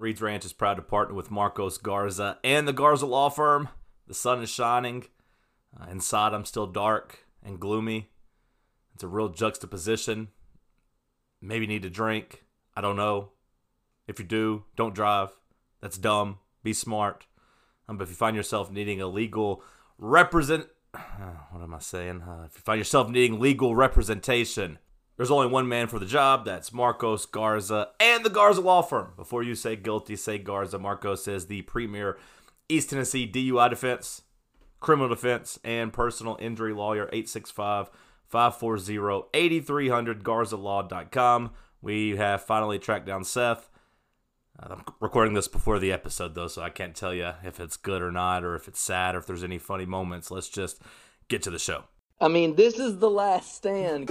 Reed's Ranch is proud to partner with Marcos Garza and the Garza Law Firm. The sun is shining. Uh, I'm still dark and gloomy. It's a real juxtaposition. Maybe need to drink. I don't know. If you do, don't drive. That's dumb. Be smart. Um, but if you find yourself needing a legal represent, what am I saying? Uh, if you find yourself needing legal representation, there's only one man for the job. That's Marcos Garza and the Garza Law Firm. Before you say guilty, say Garza. Marcos is the premier East Tennessee DUI defense, criminal defense, and personal injury lawyer. 865 540 8300 GarzaLaw.com. We have finally tracked down Seth. Uh, I'm recording this before the episode, though, so I can't tell you if it's good or not, or if it's sad, or if there's any funny moments. Let's just get to the show. I mean, this is the last stand.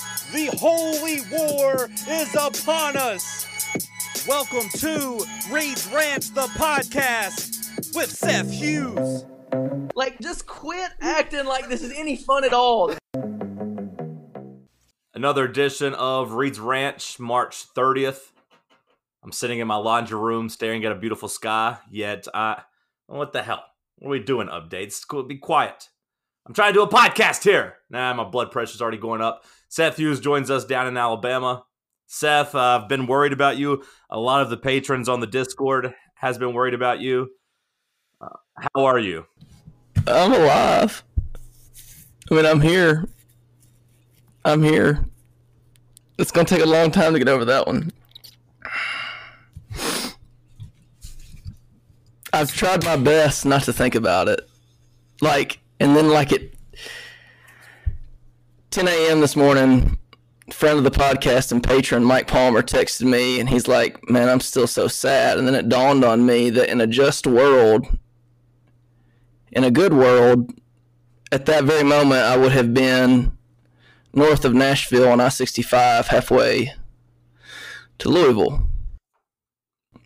The holy war is upon us. Welcome to Reed's Ranch, the podcast with Seth Hughes. Like, just quit acting like this is any fun at all. Another edition of Reed's Ranch, March 30th. I'm sitting in my laundry room staring at a beautiful sky, yet I. What the hell? What are we doing, updates? Cool, Be quiet. I'm trying to do a podcast here. Nah, my blood pressure's already going up. Seth Hughes joins us down in Alabama. Seth, uh, I've been worried about you. A lot of the patrons on the Discord has been worried about you. Uh, how are you? I'm alive. I mean, I'm here. I'm here. It's gonna take a long time to get over that one. I've tried my best not to think about it. Like, and then like at 10 a.m. this morning, friend of the podcast and patron Mike Palmer texted me, and he's like, "Man, I'm still so sad." And then it dawned on me that in a just world, in a good world, at that very moment, I would have been north of Nashville on I 65, halfway to Louisville.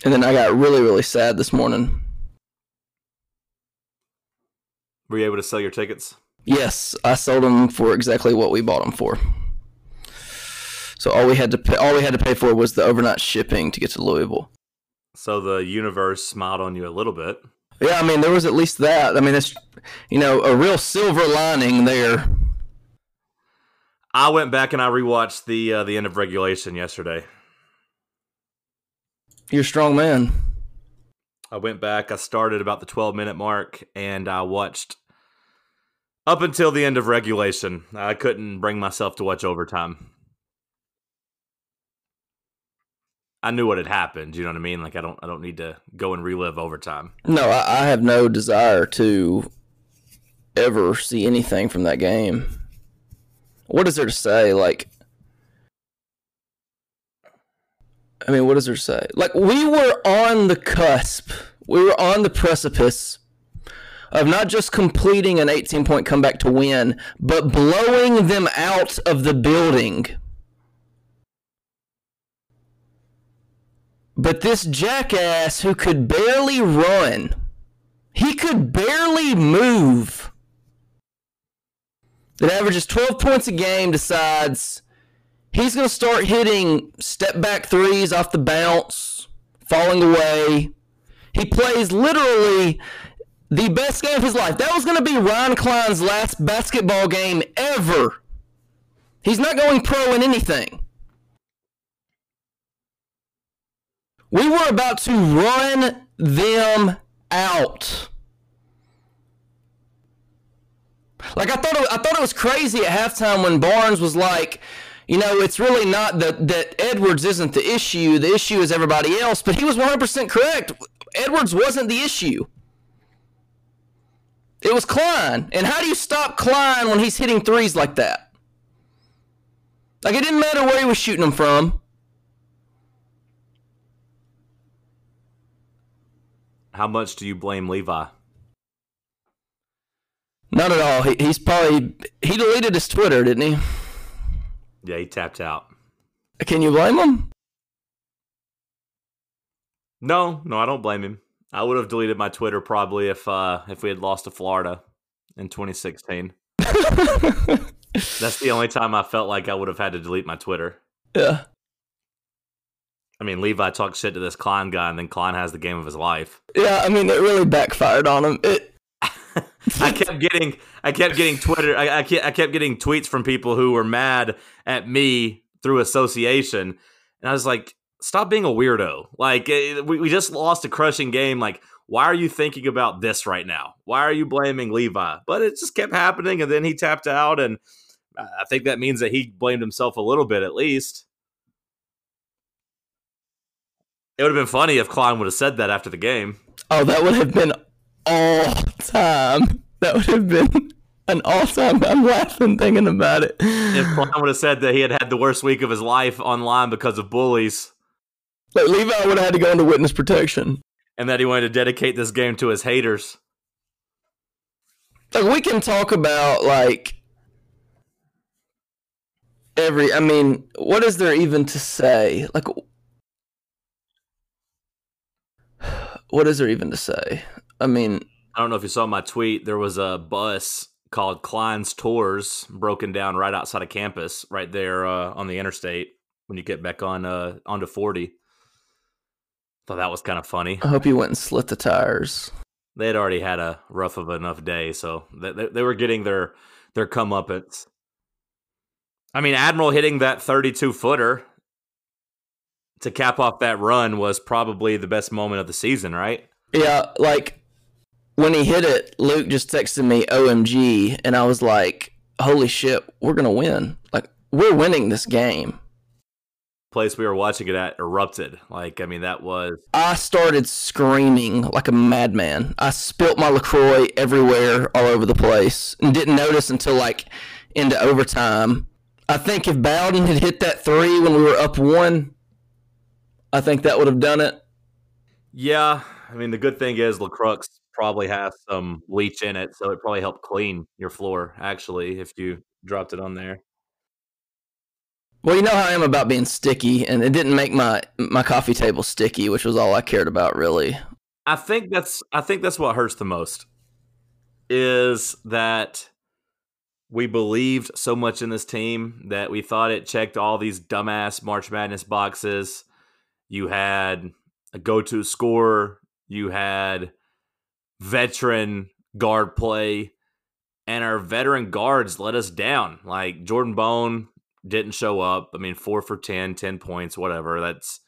And then I got really, really sad this morning. Were you able to sell your tickets? Yes, I sold them for exactly what we bought them for. So all we had to pay, all we had to pay for was the overnight shipping to get to Louisville. So the universe smiled on you a little bit. Yeah, I mean there was at least that. I mean it's you know a real silver lining there. I went back and I rewatched the uh, the end of regulation yesterday. You're a strong man. I went back. I started about the 12 minute mark and I watched up until the end of regulation. I couldn't bring myself to watch overtime. I knew what had happened. You know what I mean? Like I don't I don't need to go and relive overtime. No, I, I have no desire to ever see anything from that game. What is there to say? Like, I mean, what does to say? Like, we were on the cusp, we were on the precipice of not just completing an 18 point comeback to win, but blowing them out of the building. But this jackass who could barely run, he could barely move, that averages 12 points a game decides he's going to start hitting step back threes off the bounce, falling away. He plays literally the best game of his life. That was going to be Ryan Cline's last basketball game ever. He's not going pro in anything. We were about to run them out. Like I thought, it, I thought it was crazy at halftime when Barnes was like, you know, it's really not that that Edwards isn't the issue. The issue is everybody else. But he was 100% correct. Edwards wasn't the issue. It was Cline. And how do you stop Cline when he's hitting threes like that? Like it didn't matter where he was shooting them from. How much do you blame Levi? Not at all. He, he's probably he deleted his Twitter, didn't he? Yeah, he tapped out. Can you blame him? No, no, I don't blame him. I would have deleted my Twitter probably if uh, if we had lost to Florida in 2016. That's the only time I felt like I would have had to delete my Twitter. Yeah. I mean, Levi talks shit to this Cline guy, and then Cline has the game of his life. Yeah, I mean, it really backfired on him. It, I kept getting, I kept getting Twitter, I, I, kept, I kept getting tweets from people who were mad at me through association, and I was like, stop being a weirdo. Like, eh, we, we just lost a crushing game. Like, why are you thinking about this right now? Why are you blaming Levi? But it just kept happening, and then he tapped out, and I think that means that he blamed himself a little bit at least. It would have been funny if Cline would have said that after the game. oh, that would have been all time. That would have been an all time. I'm laughing thinking about it. If Cline would have said that he had had the worst week of his life online because of bullies, Like, Levi would have had to go into witness protection. and that he wanted to dedicate this game to his haters. Like, we can talk about, like, every. I mean, what is there even to say? Like, what is there even to say? I mean, I don't know if you saw my tweet. There was a bus called Klein's Tours broken down right outside of campus, right there uh, on the interstate when you get back on uh, onto 40. Thought that was kind of funny. I hope you went and slit the tires. They had already had a rough of enough day, so they, they, they were getting their their comeuppance. I mean, Admiral hitting that 32 footer to cap off that run was probably the best moment of the season, right? Yeah, like when he hit it, Luke just texted me OMG, and I was like, holy shit, we're going to win. Like, we're winning this game. Place we were watching it at erupted. Like, I mean, that was I started screaming like a madman. I spilt my LaCroix everywhere, all over the place, and didn't notice until like into overtime. I think if Bowden had hit that three when we were up one, I think that would have done it. Yeah, I mean the good thing is Lacroix probably has some bleach in it, so it probably helped clean your floor. Actually, if you dropped it on there, Well, you know how I am about being sticky, and it didn't make my my coffee table sticky, which was all I cared about, really. I think that's I think that's what hurts the most is that we believed so much in this team that we thought it checked all these dumbass March Madness boxes. You had a go-to scorer, you had veteran guard play, and our veteran guards let us down. Like Jordan Bone didn't show up. I mean, four for 10, 10 points, whatever. That's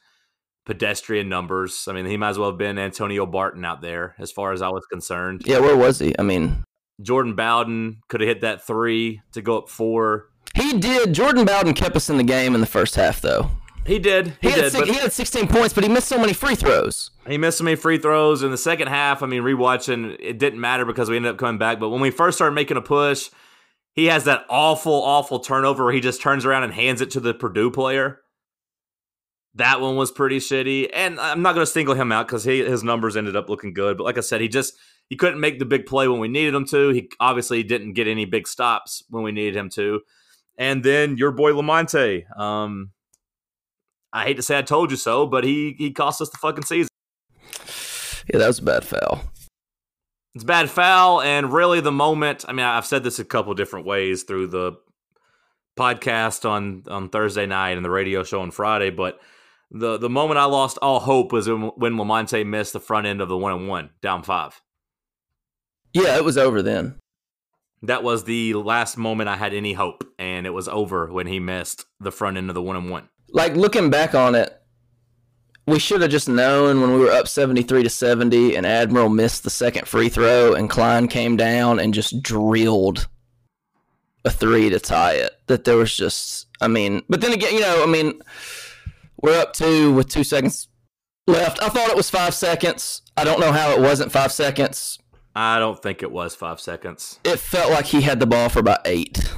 pedestrian numbers. I mean, he might as well have been Antonio Barton out there, as far as I was concerned. Yeah, where was he? I mean, Jordan Bowden could have hit that three to go up four. he did. Jordan Bowden kept us in the game in the first half, though. He did. He, He, had did. six, he had 16 points, but he missed so many free throws. he missed so many free throws in the second half. I mean, rewatching, it didn't matter because we ended up coming back. But when we first started making a push, he has that awful, awful turnover where he just turns around and hands it to the Purdue player. That one was pretty shitty. And I'm not going to single him out because his numbers ended up looking good. But like I said, he just he couldn't make the big play when we needed him to. He obviously didn't get any big stops when we needed him to. And then your boy Lamonte. Um, I hate to say I told you so, but he he cost us the fucking season. Yeah, that was a bad foul. It's a bad foul, and really the moment. I mean, I've said this a couple different ways through the podcast on on Thursday night and the radio show on Friday, but the the moment I lost all hope was when, when Lamonte missed the front end of the one and one down five. Yeah, it was over then. That was the last moment I had any hope, and it was over when he missed the front end of the one and one. Like looking back on it, we should have just known when we were up 73 to 70 and Admiral missed the second free throw and Cline came down and just drilled a three to tie it. That there was just I mean, but then again, you know, I mean, we're up two with two seconds left. I thought it was five seconds. I don't know how it wasn't five seconds. I don't think it was five seconds. It felt like he had the ball for about eight.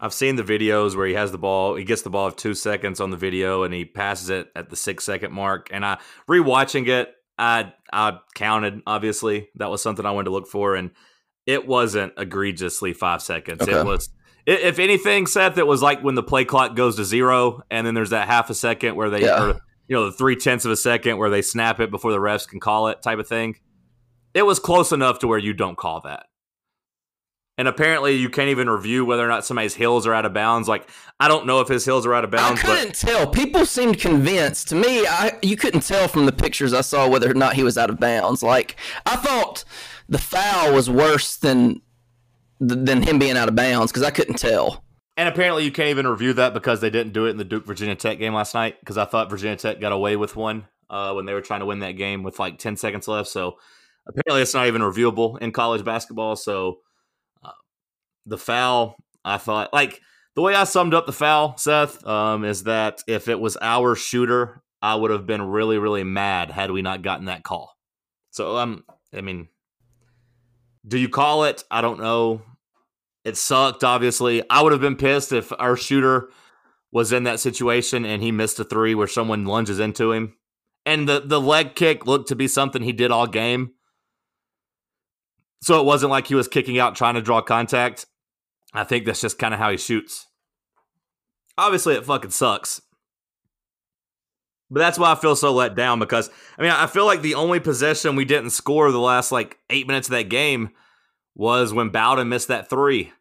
I've seen the videos where he has the ball, he gets the ball of two seconds on the video, and he passes it at the six second mark. And I rewatching it, I I counted. Obviously, that was something I wanted to look for, and it wasn't egregiously five seconds. Okay. It was, if anything, Seth, it was like when the play clock goes to zero, and then there's that half a second where they, Yeah. or, you know, the three tenths of a second where they snap it before the refs can call it, type of thing. It was close enough to where you don't call that. And apparently, you can't even review whether or not somebody's heels are out of bounds. Like, I don't know if his heels are out of bounds, I couldn't tell. People seemed convinced. To me, I you couldn't tell from the pictures I saw whether or not he was out of bounds. Like I thought the foul was worse than than him being out of bounds because I couldn't tell. And apparently, you can't even review that because they didn't do it in the Duke Virginia Tech game last night. Because I thought Virginia Tech got away with one uh, when they were trying to win that game with like 10 seconds left. So apparently, it's not even reviewable in college basketball. So the foul, I thought, like the way I summed up the foul, Seth, um, is that if it was our shooter, I would have been really, really mad had we not gotten that call. So, um, I mean, do you call it? I don't know. It sucked, obviously. I would have been pissed if our shooter was in that situation and he missed a three where someone lunges into him. And the, the leg kick looked to be something he did all game. So it wasn't like he was kicking out trying to draw contact. I think that's just kind of how he shoots. Obviously, it fucking sucks. But that's why I feel so let down because, I mean, I feel like the only possession we didn't score the last like eight minutes of that game was when Bowden missed that three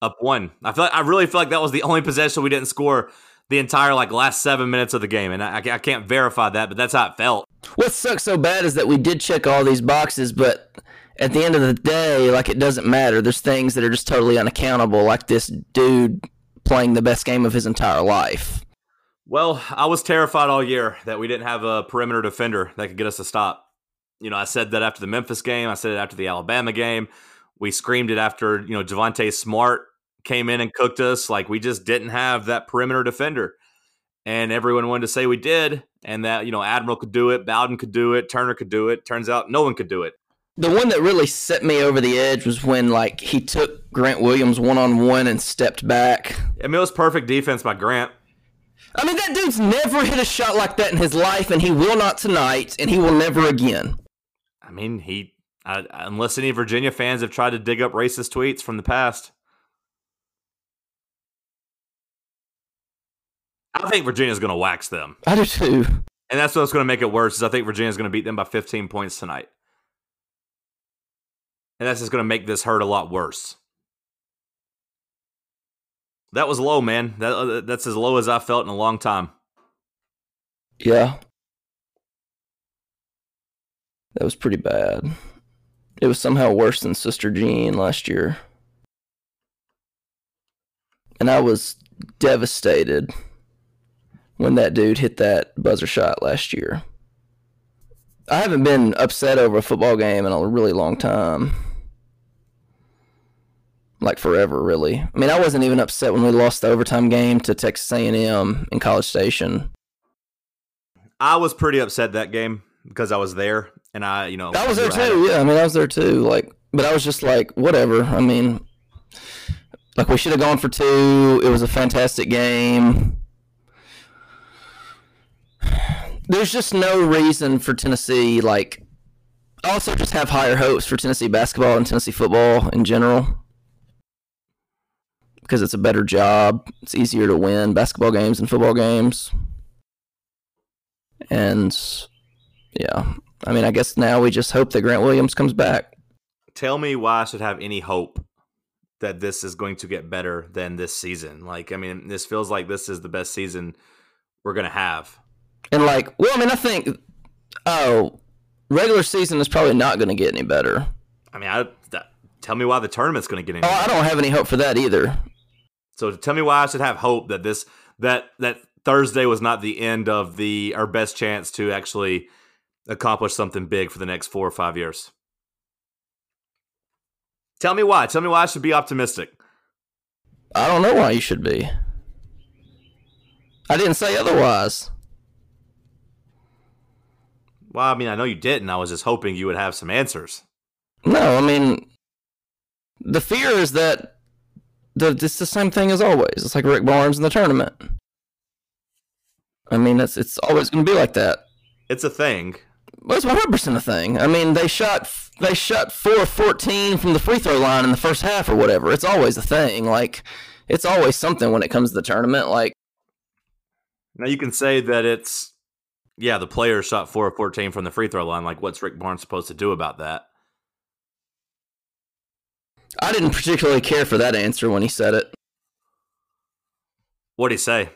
up one. I feel like, I really feel like that was the only possession we didn't score the entire like last seven minutes of the game, and I, I can't verify that, but that's how it felt. What sucks so bad is that we did check all these boxes, but at the end of the day, like it doesn't matter. There's things that are just totally unaccountable, like this dude playing the best game of his entire life. Well, I was terrified all year that we didn't have a perimeter defender that could get us a stop. You know, I said that after the Memphis game. I said it after the Alabama game. We screamed it after you know Javonte Smart came in and cooked us. Like we just didn't have that perimeter defender, and everyone wanted to say we did, and that you know Admiral could do it, Bowden could do it, Turner could do it. Turns out no one could do it. The one that really set me over the edge was when like he took Grant Williams one on one and stepped back. I mean, it was perfect defense by Grant. I mean, that dude's never hit a shot like that in his life, and he will not tonight, and he will never again. I mean, he I, unless any Virginia fans have tried to dig up racist tweets from the past. I think Virginia's going to wax them. I do too. And that's what's going to make it worse is I think Virginia's going to beat them by 15 points tonight. And that's just going to make this hurt a lot worse. That was low, man. That uh, that's as low as I felt in a long time. Yeah. That was pretty bad. It was somehow worse than Sister Jean last year. And I was devastated when that dude hit that buzzer shot last year. I haven't been upset over a football game in a really long time. Like forever, really. I mean, I wasn't even upset when we lost the overtime game to Texas A&M in College Station. I was pretty upset that game because I was there and I, you know, I was there too. Yeah, I mean, I was there too. Like, but I was just like, whatever. I mean, like we should have gone for two. It was a fantastic game. There's just no reason for Tennessee. Like, I also just have higher hopes for Tennessee basketball and Tennessee football in general because it's a better job. It's easier to win basketball games and football games. And yeah, I mean, I guess now we just hope that Grant Williams comes back. Tell me why I should have any hope that this is going to get better than this season. Like, I mean, this feels like this is the best season we're going to have. And like, well, I mean, I think, oh, regular season is probably not going to get any better. I mean, I, that, tell me why the tournament's going to get any Oh, I don't have any hope for that either. So tell me why I should have hope that this that that Thursday was not the end of the our best chance to actually accomplish something big for the next four or five years. Tell me why. Tell me why I should be optimistic. I don't know why you should be. I didn't say otherwise. Well, I mean, I know you didn't. I was just hoping you would have some answers. No, I mean, the fear is that the, it's the same thing as always. It's like Rick Barnes in the tournament. I mean, it's it's always going to be like that. It's a thing. Well, it's one hundred percent a thing. I mean, they shot they shot four of fourteen from the free throw line in the first half or whatever. It's always a thing. Like, it's always something when it comes to the tournament. Like, Now you can say that it's yeah, the player shot four of fourteen from the free throw line. Like, what's Rick Barnes supposed to do about that? I didn't particularly care for that answer when he said it. What'd he say?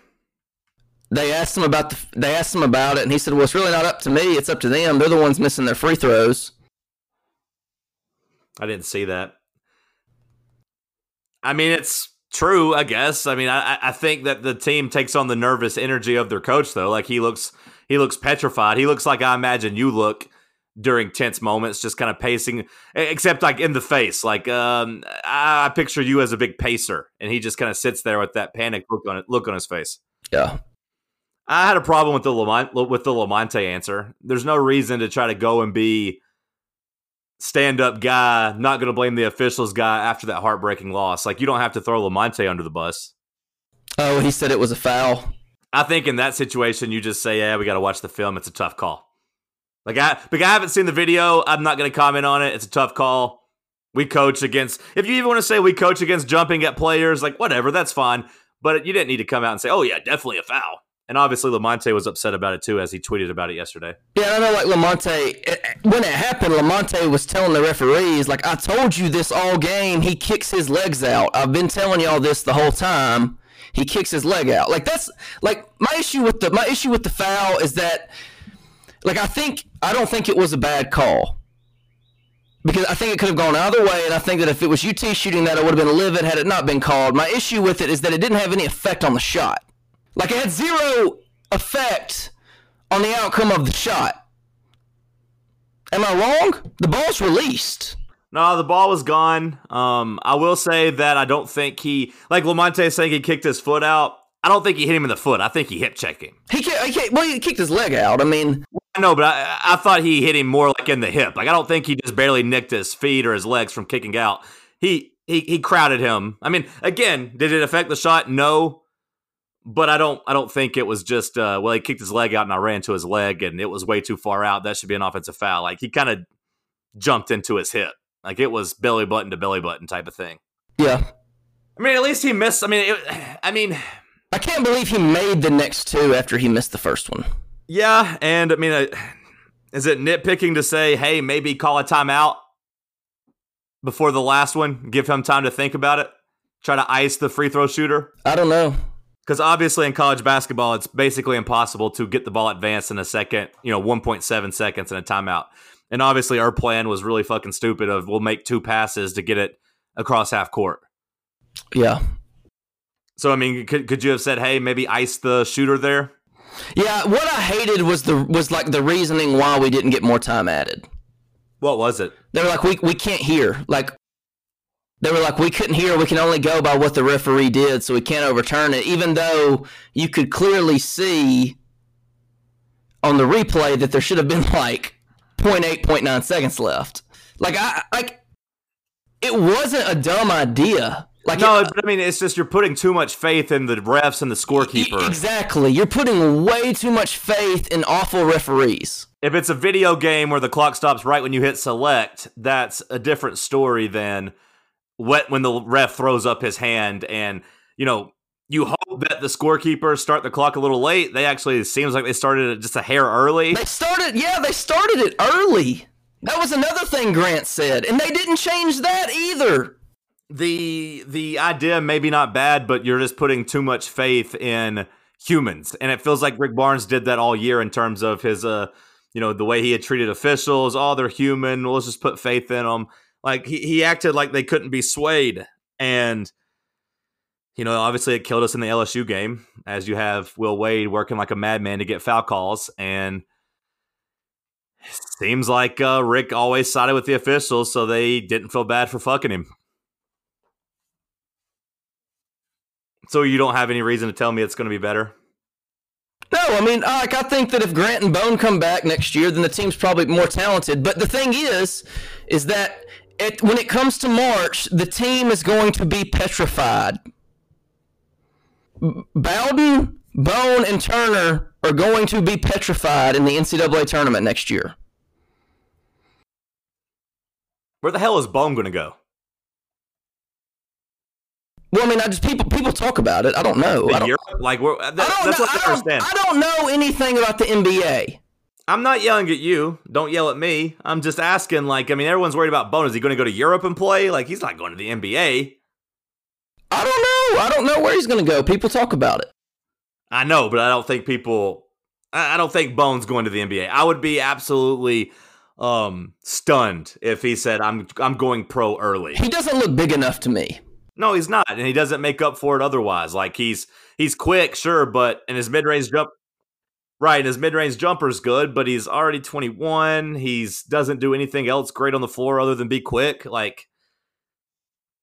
They asked him about the they asked him about it, and he said, "Well, it's really not up to me. It's up to them. They're the ones missing their free throws." I didn't see that. I mean, it's true, I guess. I mean, I, I think that the team takes on the nervous energy of their coach, though. Like he looks, he looks petrified. He looks like I imagine you look during tense moments, just kind of pacing, except like in the face. Like um, I, picture you as a big pacer, and he just kind of sits there with that panic look on it, look on his face. Yeah, I had a problem with the Lamont, with the Lamonte answer. There's no reason to try to go and be stand up guy, not going to blame the officials guy after that heartbreaking loss. Like you don't have to throw Lamonte under the bus. Oh, he said it was a foul. I think in that situation, you just say, "Yeah, we got to watch the film. It's a tough call." Like I, but I haven't seen the video. I'm not going to comment on it. It's a tough call. We coach against. If you even want to say we coach against jumping at players, like whatever, that's fine. But you didn't need to come out and say, "Oh yeah, definitely a foul." And obviously, Lamonte was upset about it too, as he tweeted about it yesterday. Yeah, I know. Like Lamonte, eh, eh, when it happened, Lamonte was telling the referees, "Like I told you this all game. He kicks his legs out. I've been telling y'all this the whole time. He kicks his leg out. Like that's like my issue with the my issue with the foul is that, like I think I don't think it was a bad call." Because I think it could have gone either way, and I think that if it was UT shooting that, it would have been livid had it not been called. My issue with it is that it didn't have any effect on the shot. Like it had zero effect on the outcome of the shot. Am I wrong? The ball's released. No, the ball was gone. Um, I will say that I don't think he, like Lamonte saying he kicked his foot out. I don't think he hit him in the foot. I think he hip checked him. He, kicked, he kicked, well, he kicked his leg out. I mean, No, but I, I thought he hit him more like in the hip. Like I don't think he just barely nicked his feet or his legs from kicking out. He he he crowded him. I mean, again, did it affect the shot? No, but I don't I don't think it was just uh, well he kicked his leg out and I ran to his leg and it was way too far out. That should be an offensive foul. Like he kind of jumped into his hip. Like it was belly button to belly button type of thing. yeah. I mean, at least he missed. I mean, it, I mean, I can't believe he made the next two after he missed the first one. yeah, and I mean, uh, is it nitpicking to say, hey, maybe call a timeout before the last one, give him time to think about it, try to ice the free throw shooter? I don't know. Because obviously in college basketball, it's basically impossible to get the ball advanced in a second, you know, 1.7 seconds in a timeout. And obviously our plan was really fucking stupid of we'll make two passes to get it across half court. Yeah. So I mean, could, could you have said, hey, maybe ice the shooter there? Yeah, what I hated was the was like the reasoning why we didn't get more time added. What was it? They were like, we we can't hear. Like they were like, we couldn't hear. We can only go by what the referee did, so we can't overturn it. Even though you could clearly see on the replay that there should have been like 0.8, 0.9 seconds left. Like I like it wasn't a dumb idea. Like No, it- I mean, it's just you're putting too much faith in the refs and the scorekeeper. Exactly. You're putting way too much faith in awful referees. If it's a video game where the clock stops right when you hit select, that's a different story than what when the ref throws up his hand and you know you hope that the scorekeepers start the clock a little late. They actually it seems like they started it just a hair early. They started, yeah, they started it early. That was another thing Grant said, and they didn't change that either. The the idea maybe not bad, but you're just putting too much faith in humans, and it feels like Rick Barnes did that all year in terms of his uh you know the way he had treated officials. Oh, they're human. Well, let's just put faith in them. Like he he acted like they couldn't be swayed, and you know obviously it killed us in the LSU game as you have Will Wade working like a madman to get foul calls and. Seems like uh, Rick always sided with the officials, so they didn't feel bad for fucking him. So you don't have any reason to tell me it's going to be better? No, I mean, like I think that if Grant and Bone come back next year, then the team's probably more talented. But the thing is, is that it, when it comes to March, the team is going to be petrified. Bowden, Bone, and Turner are going to be petrified in the NCAA tournament next year. Where the hell is Bone going to go? Well, I mean, I just people people talk about it. I don't know. I don't, Europe? Like, we're, that, I don't that's know, what I, I, don't, understand. I don't know anything about the NBA. I'm not yelling at you. Don't yell at me. I'm just asking. Like, I mean, everyone's worried about Bone. Is he going to go to Europe and play? Like, he's not going to the NBA. I don't know. I don't know where he's going to go. People talk about it. I know, but I don't think people. I I don't think Bone's going to the NBA. I would be absolutely um stunned if he said, "I'm I'm going pro early." He doesn't look big enough to me. No, he's not, and he doesn't make up for it otherwise. Like he's he's quick, sure, but and his mid range jump, right? And his mid range jumper's good, but he's already 21. He's doesn't do anything else great on the floor other than be quick. Like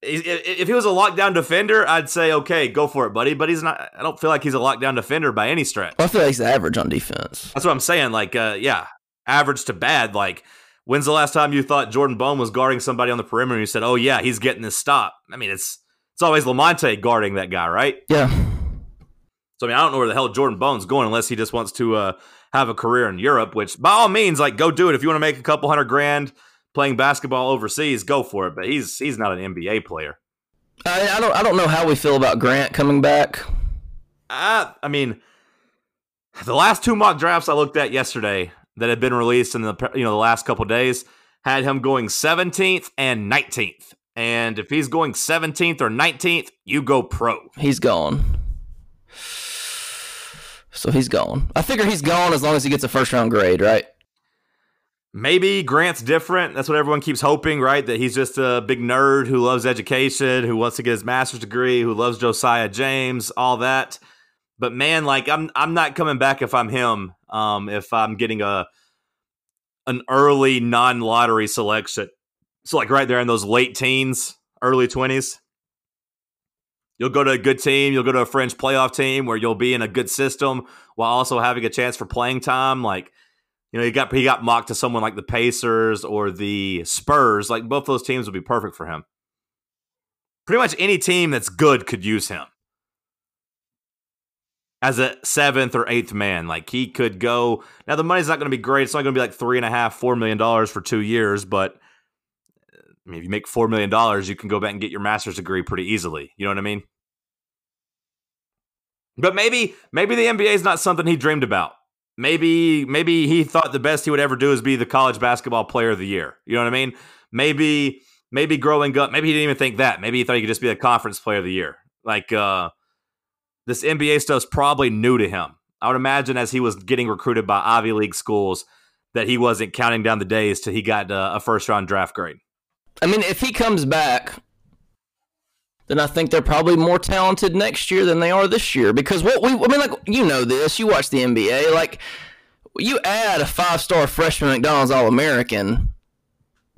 if he was a lockdown defender, I'd say okay, go for it, buddy. But he's not. I don't feel like he's a lockdown defender by any stretch. I feel like he's average on defense. That's what I'm saying. Like, uh, yeah, average to bad. Like, when's the last time you thought Jordan Bone was guarding somebody on the perimeter and you said, oh, yeah, he's getting this stop? I mean, it's it's always Lamonte guarding that guy, right? Yeah. So, I mean, I don't know where the hell Jordan Bone's going unless he just wants to uh, have a career in Europe, which by all means, like, go do it. If you want to make a couple hundred grand playing basketball overseas, go for it. But he's he's not an NBA player. I, I don't. I don't know how we feel about Grant coming back. Uh, I mean, the last two mock drafts I looked at yesterday that had been released in the you know the last couple days had him going 17th and 19th. And if he's going 17th or 19th, you go pro. He's gone. So he's gone. I figure he's gone as long as he gets a first round grade, right? Maybe Grant's different. That's what everyone keeps hoping, right? That he's just a big nerd who loves education, who wants to get his master's degree, who loves Josiah James, all that. But man, like I'm I'm not coming back if I'm him. Um, if I'm getting a an early non-lottery selection. So like right there in those late teens, early 20s. You'll go to a good team, you'll go to a fringe playoff team where you'll be in a good system while also having a chance for playing time like you know, he got he got mocked to someone like the Pacers or the Spurs. Like both those teams would be perfect for him. Pretty much any team that's good could use him as a seventh or eighth man. Like he could go. Now the money's not going to be great. It's not going to be like three and a half, four million dollars for two years. But I mean, if you make four million dollars, you can go back and get your master's degree pretty easily. You know what I mean? But maybe maybe the NBA is not something he dreamed about maybe maybe he thought the best he would ever do is be the college basketball player of the year. You know what I mean? Maybe maybe growing up, maybe he didn't even think that. Maybe he thought he could just be the conference player of the year. Like uh this NBA stuff's probably new to him. I would imagine as he was getting recruited by Ivy League schools that he wasn't counting down the days till he got uh, a first round draft grade. I mean, if he comes back, then I think they're probably more talented next year than they are this year. Because what we, I mean, like you know this, you watch the NBA, like you add a five-star freshman McDonald's All-American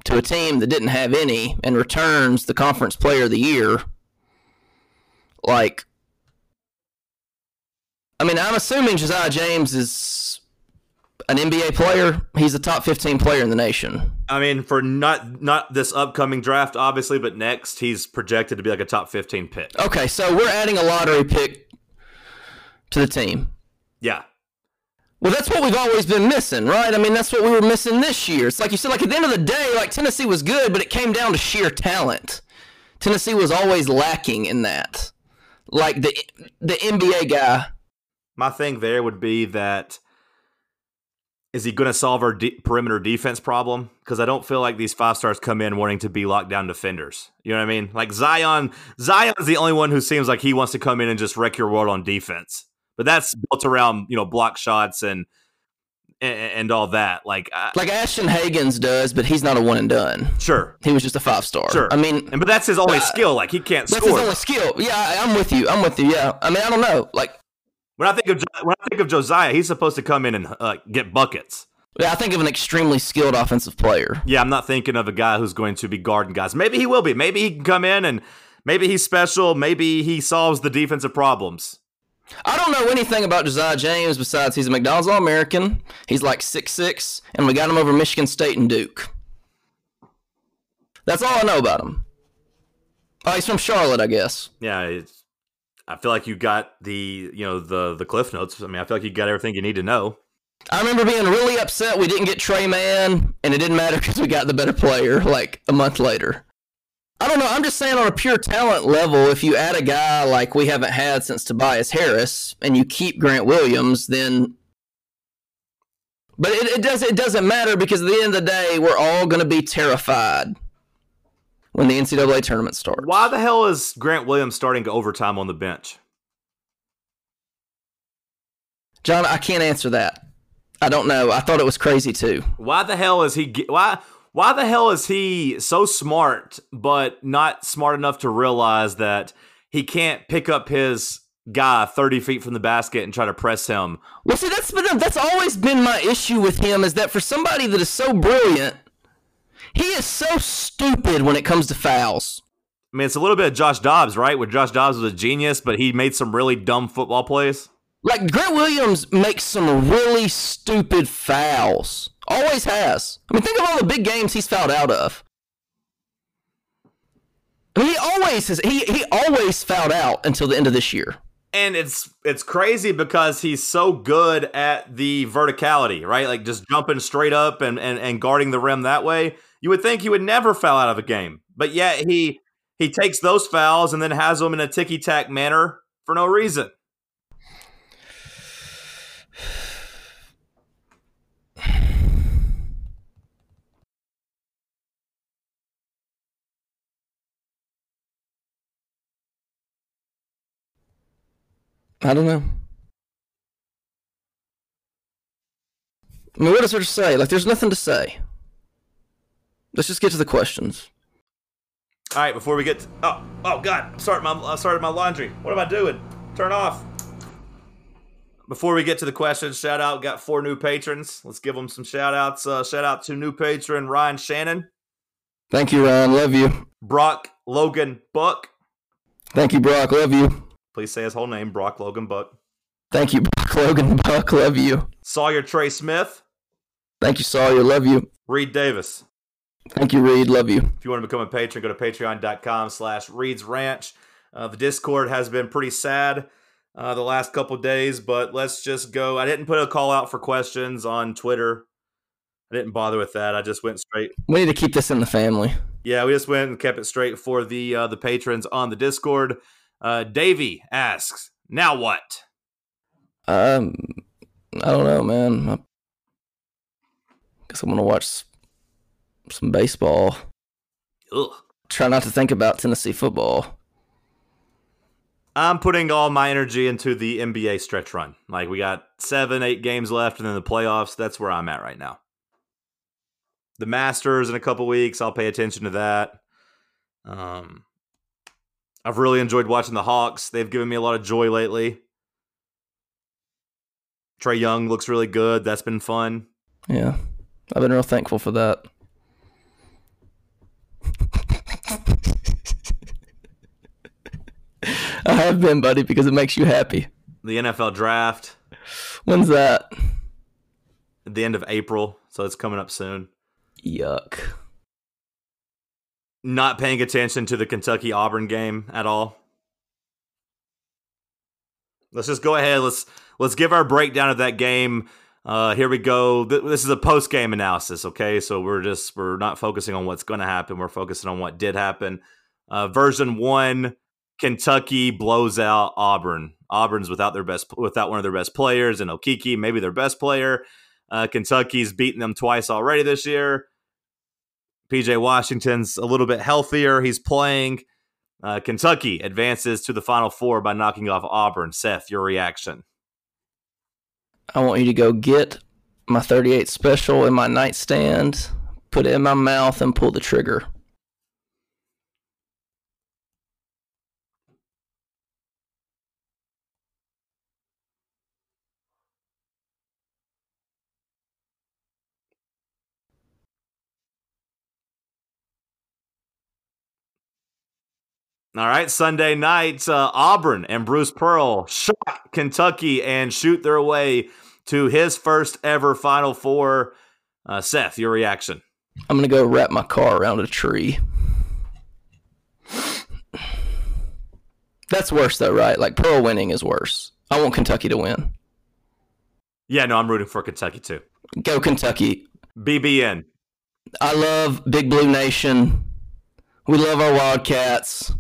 to a team that didn't have any and returns the conference player of the year. Like, I mean, I'm assuming Josiah James is an NBA player. He's a top 15 player in the nation. I mean, for not not this upcoming draft, obviously, but next he's projected to be like a top fifteen pick. Okay, so we're adding a lottery pick to the team. Yeah, Well, that's what we've always been missing, right? I mean, that's what we were missing this year. It's like you said, like at the end of the day, like Tennessee was good, but it came down to sheer talent. Tennessee was always lacking in that. Like the the NBA guy. My thing there would be that is he going to solve our de- perimeter defense problem? Because I don't feel like these five stars come in wanting to be lockdown defenders. You know what I mean? Like Zion, Zion's the only one who seems like he wants to come in and just wreck your world on defense. But that's built around you know block shots and and, and all that. Like, I, Like Ashton Hagans does, but he's not a one and done. sure, He was just a five star. sure. I mean, and but that's his only uh, skill. Like he can't score. that's score. his only skill. Yeah, I, I'm with you. I'm with you. Yeah. I mean, I don't know. Like, when I think of when I think of Josiah, he's supposed to come in and uh, get buckets. yeah, I think of an extremely skilled offensive player. Yeah, I'm not thinking of a guy who's going to be guarding guys. Maybe he will be. Maybe he can come in and maybe he's special. Maybe he solves the defensive problems. I don't know anything about Josiah James besides he's a McDonald's All American. He's like six six, and we got him over Michigan State and Duke. That's all I know about him. Oh, he's from Charlotte, I guess. Yeah, it's, I feel like you got the you know the the cliff notes. I mean, I feel like you got everything you need to know. I remember being really upset we didn't get Tre Mann, and it didn't matter because we got the better player like a month later. I don't know. I'm just saying on a pure talent level, if you add a guy like we haven't had since Tobias Harris, and you keep Grant Williams, then. But it, it does it doesn't matter because at the end of the day, we're all going to be terrified when the NCAA tournament starts. Why the hell is Grant Williams starting to overtime on the bench? John, I can't answer that. I don't know. I thought it was crazy too. Why the hell is he? Why? Why the hell is he so smart, but not smart enough to realize that he can't pick up his guy thirty feet from the basket and try to press him? Well, see, that's been, that's always been my issue with him is that for somebody that is so brilliant, he is so stupid when it comes to fouls. I mean, it's a little bit of Josh Dobbs, right? Where Josh Dobbs was a genius, but he made some really dumb football plays. Like Grant Williams makes some really stupid fouls. Always has. I mean, think of all the big games he's fouled out of. I mean, he always has. He he always fouled out until the end of this year. And it's it's crazy because he's so good at the verticality, right? Like just jumping straight up and, and, and guarding the rim that way. You would think he would never foul out of a game. But yet he he takes those fouls and then has them in a ticky tack manner for no reason. I don't know. I mean, what is there to say? Like, there's nothing to say. Let's just get to the questions. All right, before we get to, oh oh god, I started my I started my laundry. What am I doing? Turn off. Before we get to the questions, shout out got four new patrons. Let's give them some shout outs. Uh, shout out to new patron Ryan Shannon, Thank you, Ryan. Love you. Brock Logan Buck. Thank you, Brock. Love you. Please say his whole name, Brock Logan Buck. Thank you, Brock Logan Buck. Love you. Sawyer Trey Smith, Thank you, Sawyer. Love you. Reed Davis. Thank you, Reed. Love you. If you want to become a patron, go to patreon.com slash Reed's Ranch. Uh, the Discord has been pretty sad uh, the last couple days, but let's just go. I didn't put a call out for questions on Twitter. I didn't bother with that. I just went straight. We need to keep this in the family. Yeah, we just went and kept it straight for the uh, the patrons on the Discord. Uh, Davey asks, "Now what?" Um, I don't know, man. I guess I'm gonna watch some baseball. Ugh. Try not to think about Tennessee football. I'm putting all my energy into the NBA stretch run. Like we got seven, eight games left, and then the playoffs. That's where I'm at right now. The Masters in a couple weeks. I'll pay attention to that. Um, I've really enjoyed watching the Hawks. They've given me a lot of joy lately. Trae Young looks really good. That's been fun. Yeah, I've been real thankful for that. I have been, buddy, because it makes you happy. The NFL draft When's that? at the end of April, so it's coming up soon. Yuck. Not paying attention to the Kentucky Auburn game at all. Let's just go ahead. Let's let's give our breakdown of that game. Uh, here we go. Th- This is a post game analysis. Okay, so we're just we're not focusing on what's going to happen. We're focusing on what did happen. Uh, version one: Kentucky blows out Auburn. Auburn's without their best without one of their best players, and Okeke maybe their best player. Uh, Kentucky's beaten them twice already this year. PJ Washington's a little bit healthier. He's playing. Uh, Kentucky advances to the Final Four by knocking off Auburn. Seth, your reaction? I want you to go get my 38 special in my nightstand, put it in my mouth, and pull the trigger. All right, Sunday night, uh, Auburn and Bruce Pearl shock Kentucky and shoot their way to his first ever Final Four. Uh, Seth, your reaction? I'm gonna go wrap my car around a tree. That's worse though, right? Like Pearl winning is worse. I want Kentucky to win. Yeah, no, I'm rooting for Kentucky too. Go Kentucky. BBN. I love Big Blue Nation. We love our Wildcats.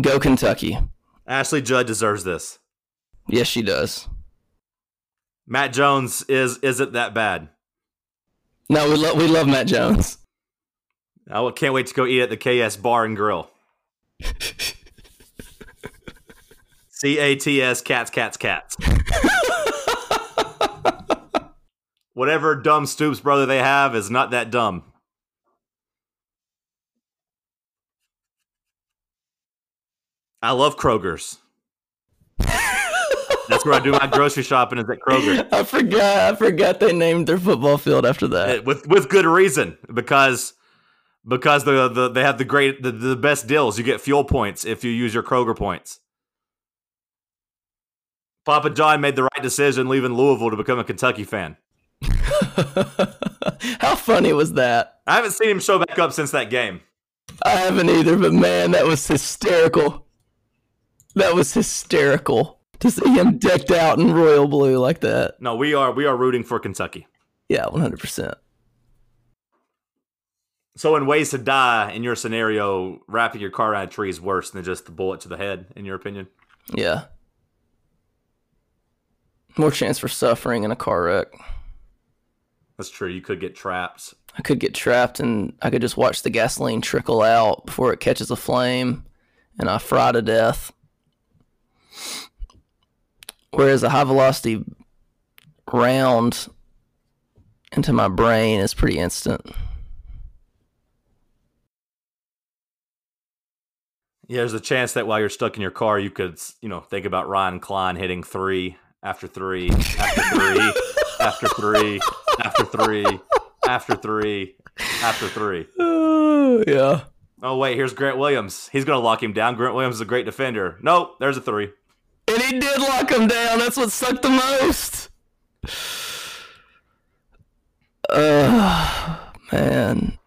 Go Kentucky. Ashley Judd deserves this. Yes, she does. Matt Jones is isn't that bad. No, we love we love Matt Jones. I can't wait to go eat at the KS Bar and Grill. C A T S cats cats cats. Whatever dumb Stoops brother they have is not that dumb. I love Kroger's. That's where I do my grocery shopping is at Kroger. I forgot I forgot they named their football field after that. With with good reason because because the, the they have the great the, the best deals. You get fuel points if you use your Kroger points. Papa John made the right decision leaving Louisville to become a Kentucky fan. How funny was that? I haven't seen him show back up since that game. I haven't either, but man, that was hysterical. That was hysterical to see him decked out in royal blue like that. No, we are we are rooting for Kentucky. Yeah, one hundred percent. So, in ways to die, in your scenario, wrapping your car around a tree is worse than just the bullet to the head, in your opinion. Yeah. More chance for suffering in a car wreck. That's true. You could get trapped. I could get trapped and I could just watch the gasoline trickle out before it catches a flame and I fry to death. Whereas a high velocity round into my brain is pretty instant. Yeah, there's a chance that while you're stuck in your car, you could, you know, think about Ryan Cline hitting three after three after three after three after three after three after three. Uh, yeah. Oh wait, here's Grant Williams. He's gonna lock him down. Grant Williams is a great defender. Nope, there's a three. And he did lock him down. That's what sucked the most. Uh, man.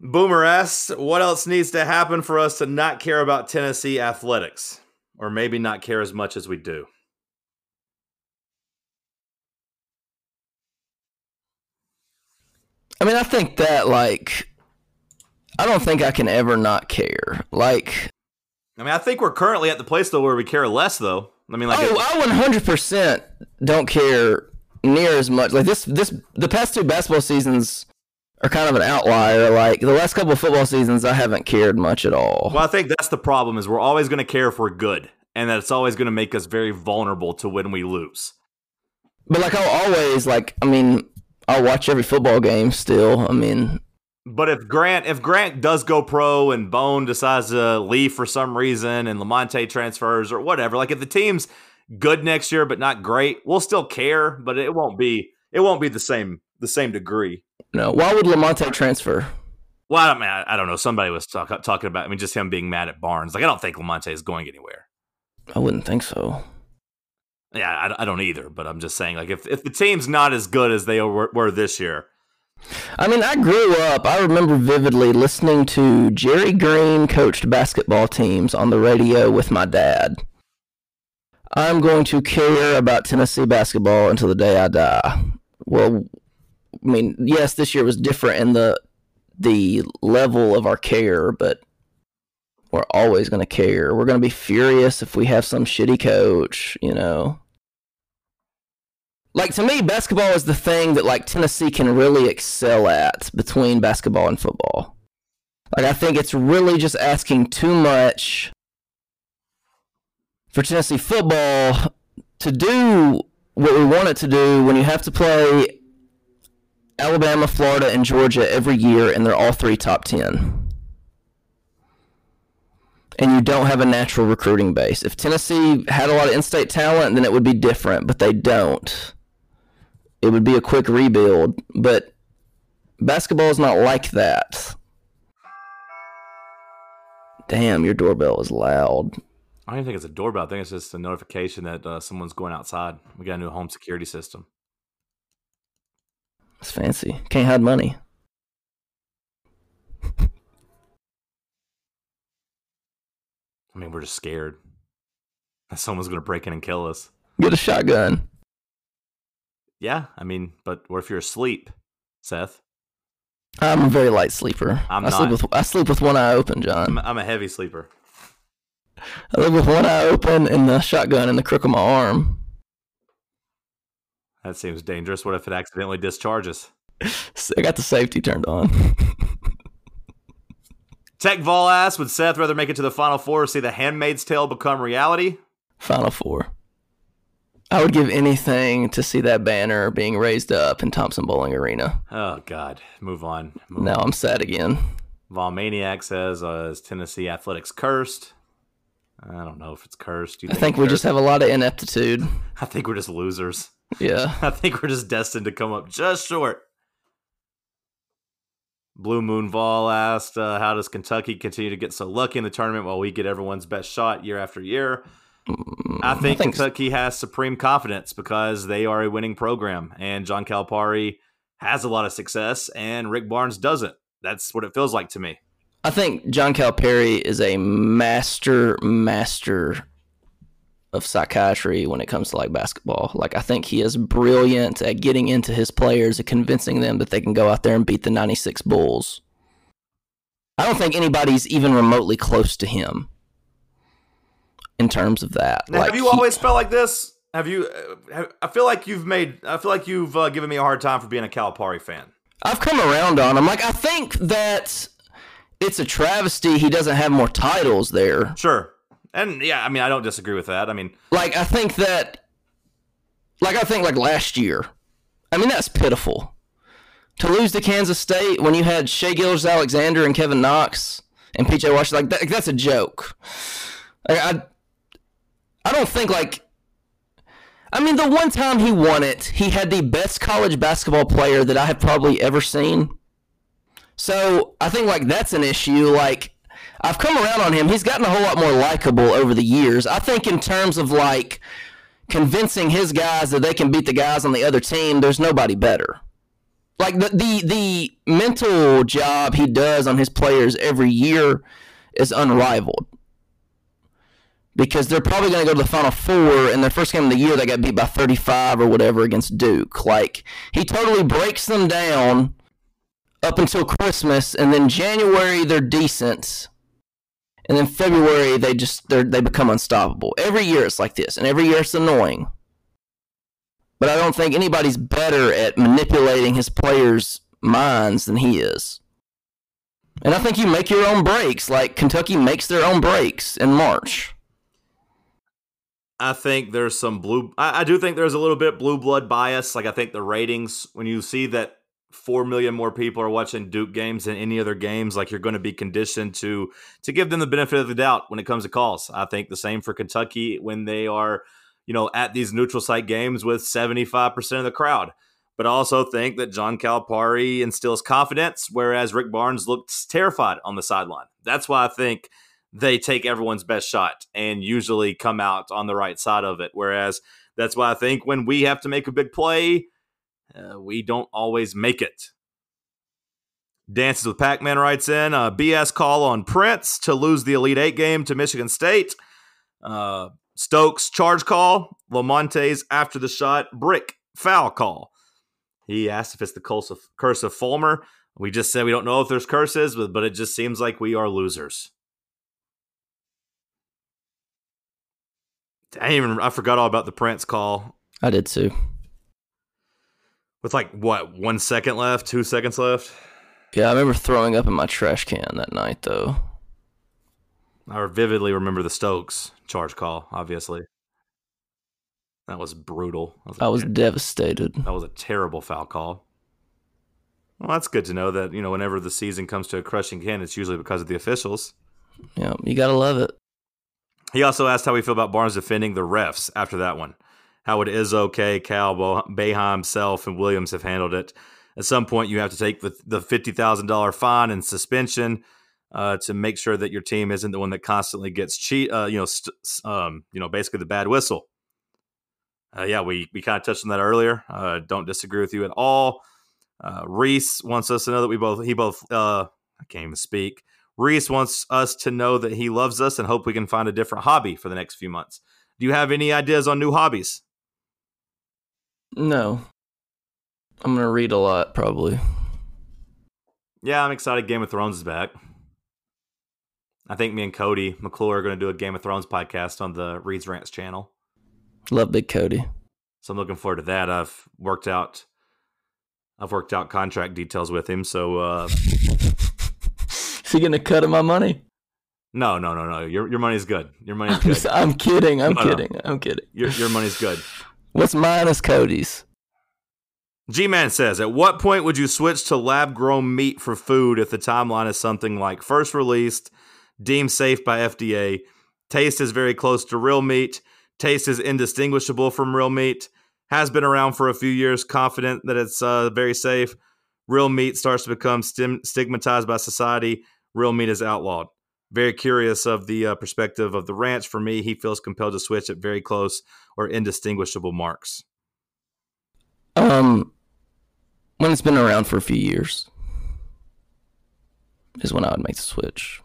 Boomer asks, what else needs to happen for us to not care about Tennessee athletics? Or maybe not care as much as we do? I mean, I think that, like, I don't think I can ever not care. Like, I mean, I think we're currently at the place though where we care less, though. I mean, like, oh, I 100% don't care near as much. Like this, this, the past two basketball seasons are kind of an outlier. Like the last couple of football seasons, I haven't cared much at all. well, I think that's the problem is we're always going to care if we're good, and that it's always going to make us very vulnerable to when we lose. But like I'll always like, I mean, I'll watch every football game still. I mean, But if Grant, if Grant does go pro and Bone decides to leave for some reason, and Lamonte transfers or whatever, like if the team's good next year but not great, we'll still care, but it won't be it won't be the same the same degree. no. Why would Lamonte transfer? Well, I, don't, mean, I, I don't know. Somebody was talk, talking about. I mean, just him being mad at Barnes. Like, I don't think Lamonte is going anywhere. I wouldn't think so. Yeah, I, I don't either. But I'm just saying, like, if if the team's not as good as they were, were this year, I mean, I grew up, I remember vividly listening to Jerry Green coached basketball teams on the radio with my dad. I'm going to care about Tennessee basketball until the day I die. Well, I mean, yes, this year was different in the the level of our care, but we're always going to care. We're going to be furious if we have some shitty coach, you know. Like to me, basketball is the thing that like Tennessee can really excel at between basketball and football. Like I think it's really just asking too much for Tennessee football to do what we want it to do when you have to play Alabama, Florida, and Georgia every year, and they're all three top ten. And you don't have a natural recruiting base. If Tennessee had a lot of in-state talent, then it would be different, but they don't it would be a quick rebuild. But Basketball is not like that. Damn, your doorbell is loud. I don't even think it's a doorbell. I think it's just a notification that uh, someone's going outside. We got a new home security system. It's fancy. Can't hide money. I mean, we're just scared that someone's going to break in and kill us. Get a shotgun. Yeah, I mean, but what if you're asleep, Seth? I'm a very light sleeper. I'm I sleep with I sleep with one eye open, I'm, John. I'm a heavy sleeper. I live with one eye open and the shotgun in the crook of my arm. That seems dangerous. What if it accidentally discharges? I got the safety turned on. Tech Vol asks, would Seth rather make it to the Final Four or see The Handmaid's Tale become reality? Final four. I would give anything to see that banner being raised up in Thompson-Boling Arena. Oh, God. Move on. Move Now I'm sad again. Vol Maniac says, uh, is Tennessee athletics cursed? I don't know if it's cursed. You I think it's we just have a lot of ineptitude. I think we're just losers. Yeah. I think we're just destined to come up just short. Blue Moon Vol asked, uh, "How does Kentucky continue to get so lucky in the tournament while we get everyone's best shot year after year?" Mm, I think, think- Kentucky has supreme confidence because they are a winning program, and John Calipari has a lot of success, and Rick Barnes doesn't. That's what it feels like to me. I think John Calipari is a master, master of psychiatry when it comes to like basketball. Like I think he is brilliant at getting into his players and convincing them that they can go out there and beat the 96 Bulls. I don't think anybody's even remotely close to him in terms of that. Now, like have you he- always felt like this? Have you? Uh, have, I feel like you've made. I feel like you've uh, given me a hard time for being a Calipari fan. I've come around on him. Like I think that it's a travesty he doesn't have more titles there. Sure, and yeah, I mean, I don't disagree with that. I mean, like I think that like I think like last year. I mean that's pitiful. To lose to Kansas State when you had Shai Gilgeous-Alexander and Kevin Knox and PJ Washington, like that, that's a joke. Like, I I don't think like I mean the one time he won it, he had the best college basketball player that I have probably ever seen. So I think like that's an issue. Like I've come around on him. He's gotten a whole lot more likable over the years. I think in terms of like convincing his guys that they can beat the guys on the other team, there's nobody better. Like the the the mental job he does on his players every year is unrivaled. Because they're probably going to go to the Final Four, In their first game of the year they got beat by 35 or whatever against Duke. Like he totally breaks them down up until Christmas, and then January they're decent, and then February they just they they become unstoppable. Every year it's like this, and every year it's annoying. But I don't think anybody's better at manipulating his players' minds than he is. And I think you make your own breaks, like Kentucky makes their own breaks in March. I think there's some blue. I, I do think there's a little bit blue blood bias. Like I think the ratings when you see that four million more people are watching Duke games than any other games, like you're going to be conditioned to to give them the benefit of the doubt when it comes to calls. I think the same for Kentucky when they are, you know, at these neutral site games with 75 percent of the crowd. But I also think that John Calipari instills confidence, whereas Rick Barnes looks terrified on the sideline. That's why I think they take everyone's best shot and usually come out on the right side of it. Whereas that's why I think when we have to make a big play, uh, we don't always make it. Dances with Pac Man writes in a BS call on Prince to lose the Elite Eight game to Michigan State. Uh, Stokes charge call. Lamonte's after the shot brick foul call. He asked if it's the curse of, curse of Fulmer. We just said we don't know if there's curses, but, but it just seems like we are losers. I even I forgot all about the Prince call I did too. with like what one second left, two seconds left. Yeah, I remember throwing up in my trash can that night, though. I vividly remember the Stokes charge call. Obviously, that was brutal. That was, I was ter- devastated. that was a terrible foul call. Well, that's good to know that you know whenever the season comes to a crushing end, it's usually because of the officials. Yeah, you gotta love it. He also asked how we feel about Barnes defending the refs after that one. How would Izzo, K, Cal, Bo- Boeheim, Self, and Williams have handled it? at some point you have to take the, the $50,000 fine and suspension uh, to make sure that your team isn't the one that constantly gets cheat, uh, you know, st- um, you know, basically the bad whistle. Uh, yeah, we, we kind of touched on that earlier. Uh, don't disagree with you at all. Uh, Reese wants us to know that we both, he both, uh, I can't even speak. Reese wants us to know that he loves us and hope we can find a different hobby for the next few months. Do you have any ideas on new hobbies? No. I'm gonna read a lot probably. Yeah, I'm excited. Game of Thrones is back. I think me and Cody McClure are going to do a Game of Thrones podcast on the Reed's Rants channel. Love Big Cody. So I'm looking forward to that. I've worked out, I've worked out contract details with him. So uh, Is he gonna cut my money? no, no, no, no. Your your money's good. Your money's I'm, good. s- I'm kidding. I'm No, no. kidding. I'm kidding. Your your money's good. What's mine is Cody's. G Man says, at what point would you switch to lab grown meat for food if the timeline is something like first released, deemed safe by FDA, taste is very close to real meat, taste is indistinguishable from real meat, has been around for a few years, confident that it's uh, very safe, real meat starts to become stim- stigmatized by society, real meat is outlawed. Very curious of the uh, perspective of the ranch. For me, he feels compelled to switch at very close or indistinguishable marks. Um, when it's been around for a few years, is when I would make the switch.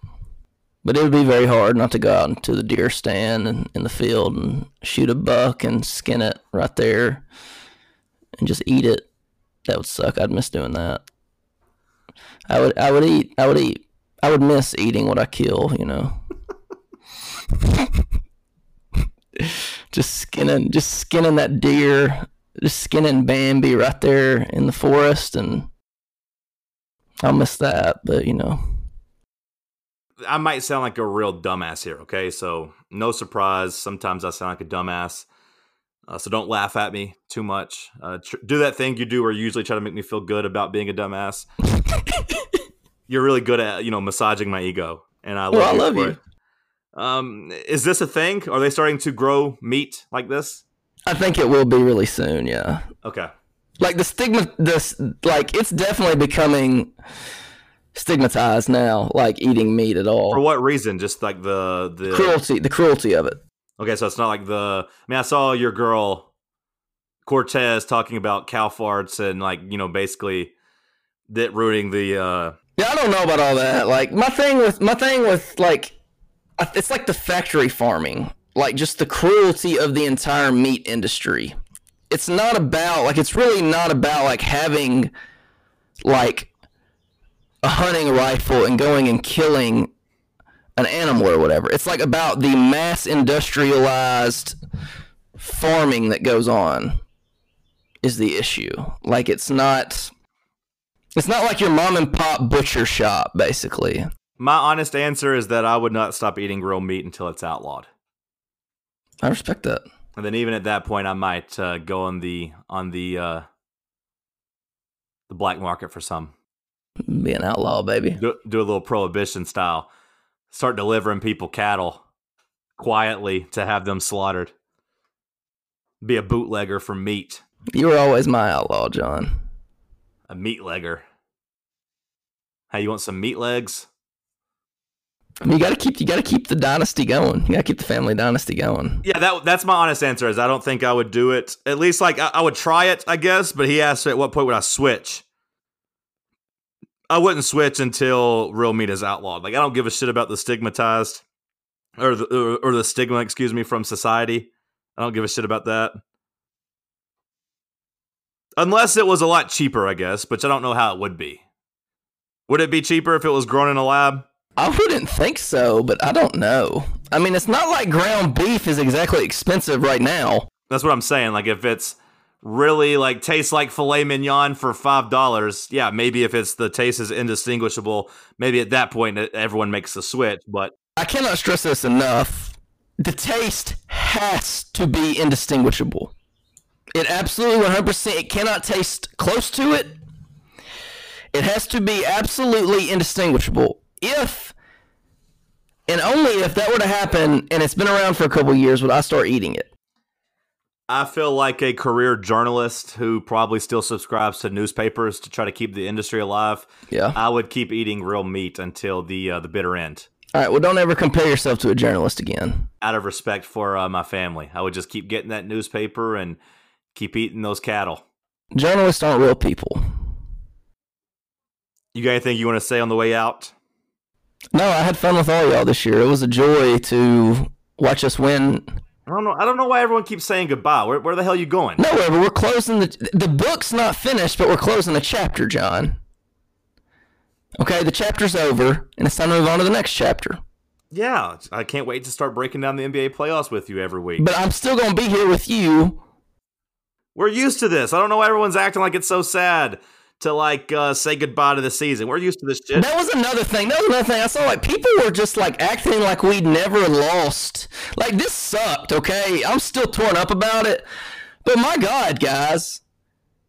But it would be very hard not to go out into the deer stand and in the field and shoot a buck and skin it right there and just eat it. That would suck. I'd miss doing that. I would. I would eat. I would eat. I would miss eating what I kill. You know. just skinning. Just skinning that deer just skinning Bambi right there in the forest, and I'll miss that. But you know, I might sound like a real dumbass here, okay? So, no surprise. Sometimes I sound like a dumbass. Uh, so, don't laugh at me too much. Uh, tr- do that thing you do where you usually try to make me feel good about being a dumbass. You're really good at, you know, massaging my ego. And I love Well, I love you. it. Um, is this a thing? Are they starting to grow meat like this? I think it will be really soon. Yeah, Okay. like the stigma. This like it's definitely becoming stigmatized now. Like eating meat at all. For what reason? Just like the the Cruelty. The cruelty of it. Okay, so it's not like the. I mean, I saw your girl Cortez talking about cow farts and like you know basically that ruining the. uh Yeah, I don't know about all that. Like my thing with my thing with like, it's like the factory farming, like just the cruelty of the entire meat industry. It's not about like it's really not about like having like a hunting rifle and going and killing an animal or whatever. It's like about the mass industrialized farming that goes on is the issue. Like it's not it's not like your mom and pop butcher shop, basically. My honest answer is that I would not stop eating real meat until it's outlawed, I respect that. and then even at that point, I might uh, go on the on the uh the black market for some. Be an outlaw, baby. Do, do a little prohibition style. Start delivering people cattle quietly to have them slaughtered. Be a bootlegger for meat. You were always my outlaw, John. A meat legger. Hey, you want some meat legs? You gotta keep you gotta keep the dynasty going. You gotta keep the family dynasty going. Yeah, that that's my honest answer. Is I don't think I would do it. At least like I, I would try it, I guess. But he asked at what point would I switch. I wouldn't switch until real meat is outlawed. Like I don't give a shit about the stigmatized or the or, or the stigma, excuse me, from society. I don't give a shit about that. Unless it was a lot cheaper, I guess, but I don't know how it would be. Would it be cheaper if it was grown in a lab? I wouldn't think so, but I don't know. I mean, it's not like ground beef is exactly expensive right now. That's what I'm saying. Like if it's really like tastes like filet mignon for five dollars, yeah, maybe if it's the taste is indistinguishable, maybe at that point e- everyone makes the switch. But I cannot stress this enough. The taste has to be indistinguishable. It absolutely 100%, it cannot taste close to it. It has to be absolutely indistinguishable. If, and only if that were to happen and it's been around for a couple years, would I start eating it. I feel like a career journalist who probably still subscribes to newspapers to try to keep the industry alive. Yeah. I would keep eating real meat until the uh, the bitter end, All right. Well, don't ever compare yourself to a journalist again. out of respect for uh, my family. I would just keep getting that newspaper and keep eating those cattle. Journalists aren't real people. You got anything you want to say on the way out? No, I had fun with all y'all this year. It was a joy to watch us win. I don't know. I don't know why everyone keeps saying goodbye. Where, where the hell are you going? Nowhere, but we're closing the the book's not finished, but we're closing a chapter, John. Okay, the chapter's over, and it's time to move on to the next chapter. Yeah, I can't wait to start breaking down the NBA playoffs with you every week. But I'm still gonna be here with you. We're used to this. I don't know why everyone's acting like it's so sad to like uh, say goodbye to the season. We're used to this shit. That was another thing. That was another thing. I saw like people were just like acting like we'd never lost. Like this sucked. Okay, I'm still torn up about it. But my God, guys,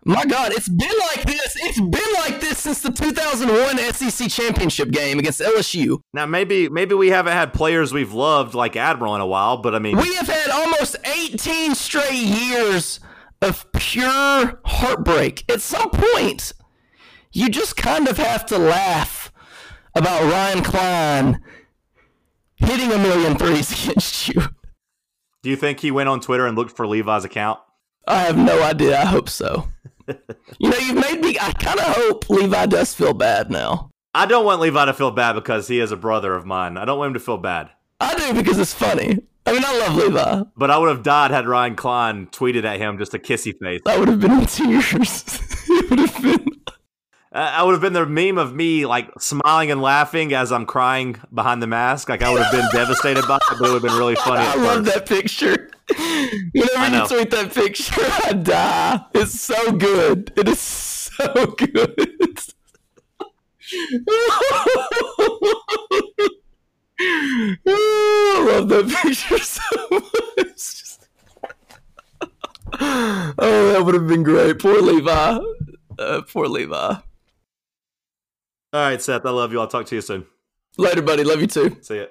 my God, it's been like this. It's been like this since the 2001 SEC championship game against LSU. Now maybe maybe we haven't had players we've loved like Admiral in a while, but I mean, We have had almost 18 straight years of pure heartbreak. At some point, you just kind of have to laugh about Ryan Cline hitting a million threes against you. do you think he went on Twitter and looked for Levi's account? I have no idea. I hope so. you know, you've made me. I kind of hope Levi does feel bad now. I don't want Levi to feel bad because he is a brother of mine. I don't want him to feel bad. I do because it's funny. I mean, I love Levi. But I would have died had Ryan Cline tweeted at him just a kissy face. I would have been in tears. it would have been. Uh, I would have been the meme of me like smiling and laughing as I'm crying behind the mask. Like I would have been devastated by it, but it would have been really funny. I love first. that picture. Whenever I you tweet that picture, I die. It's so good. It is so good. I love that picture so much. oh, that would have been great. Poor Levi. Uh, poor Levi. All right, Seth. I love you. I'll talk to you soon. Later, buddy. Love you too. See ya.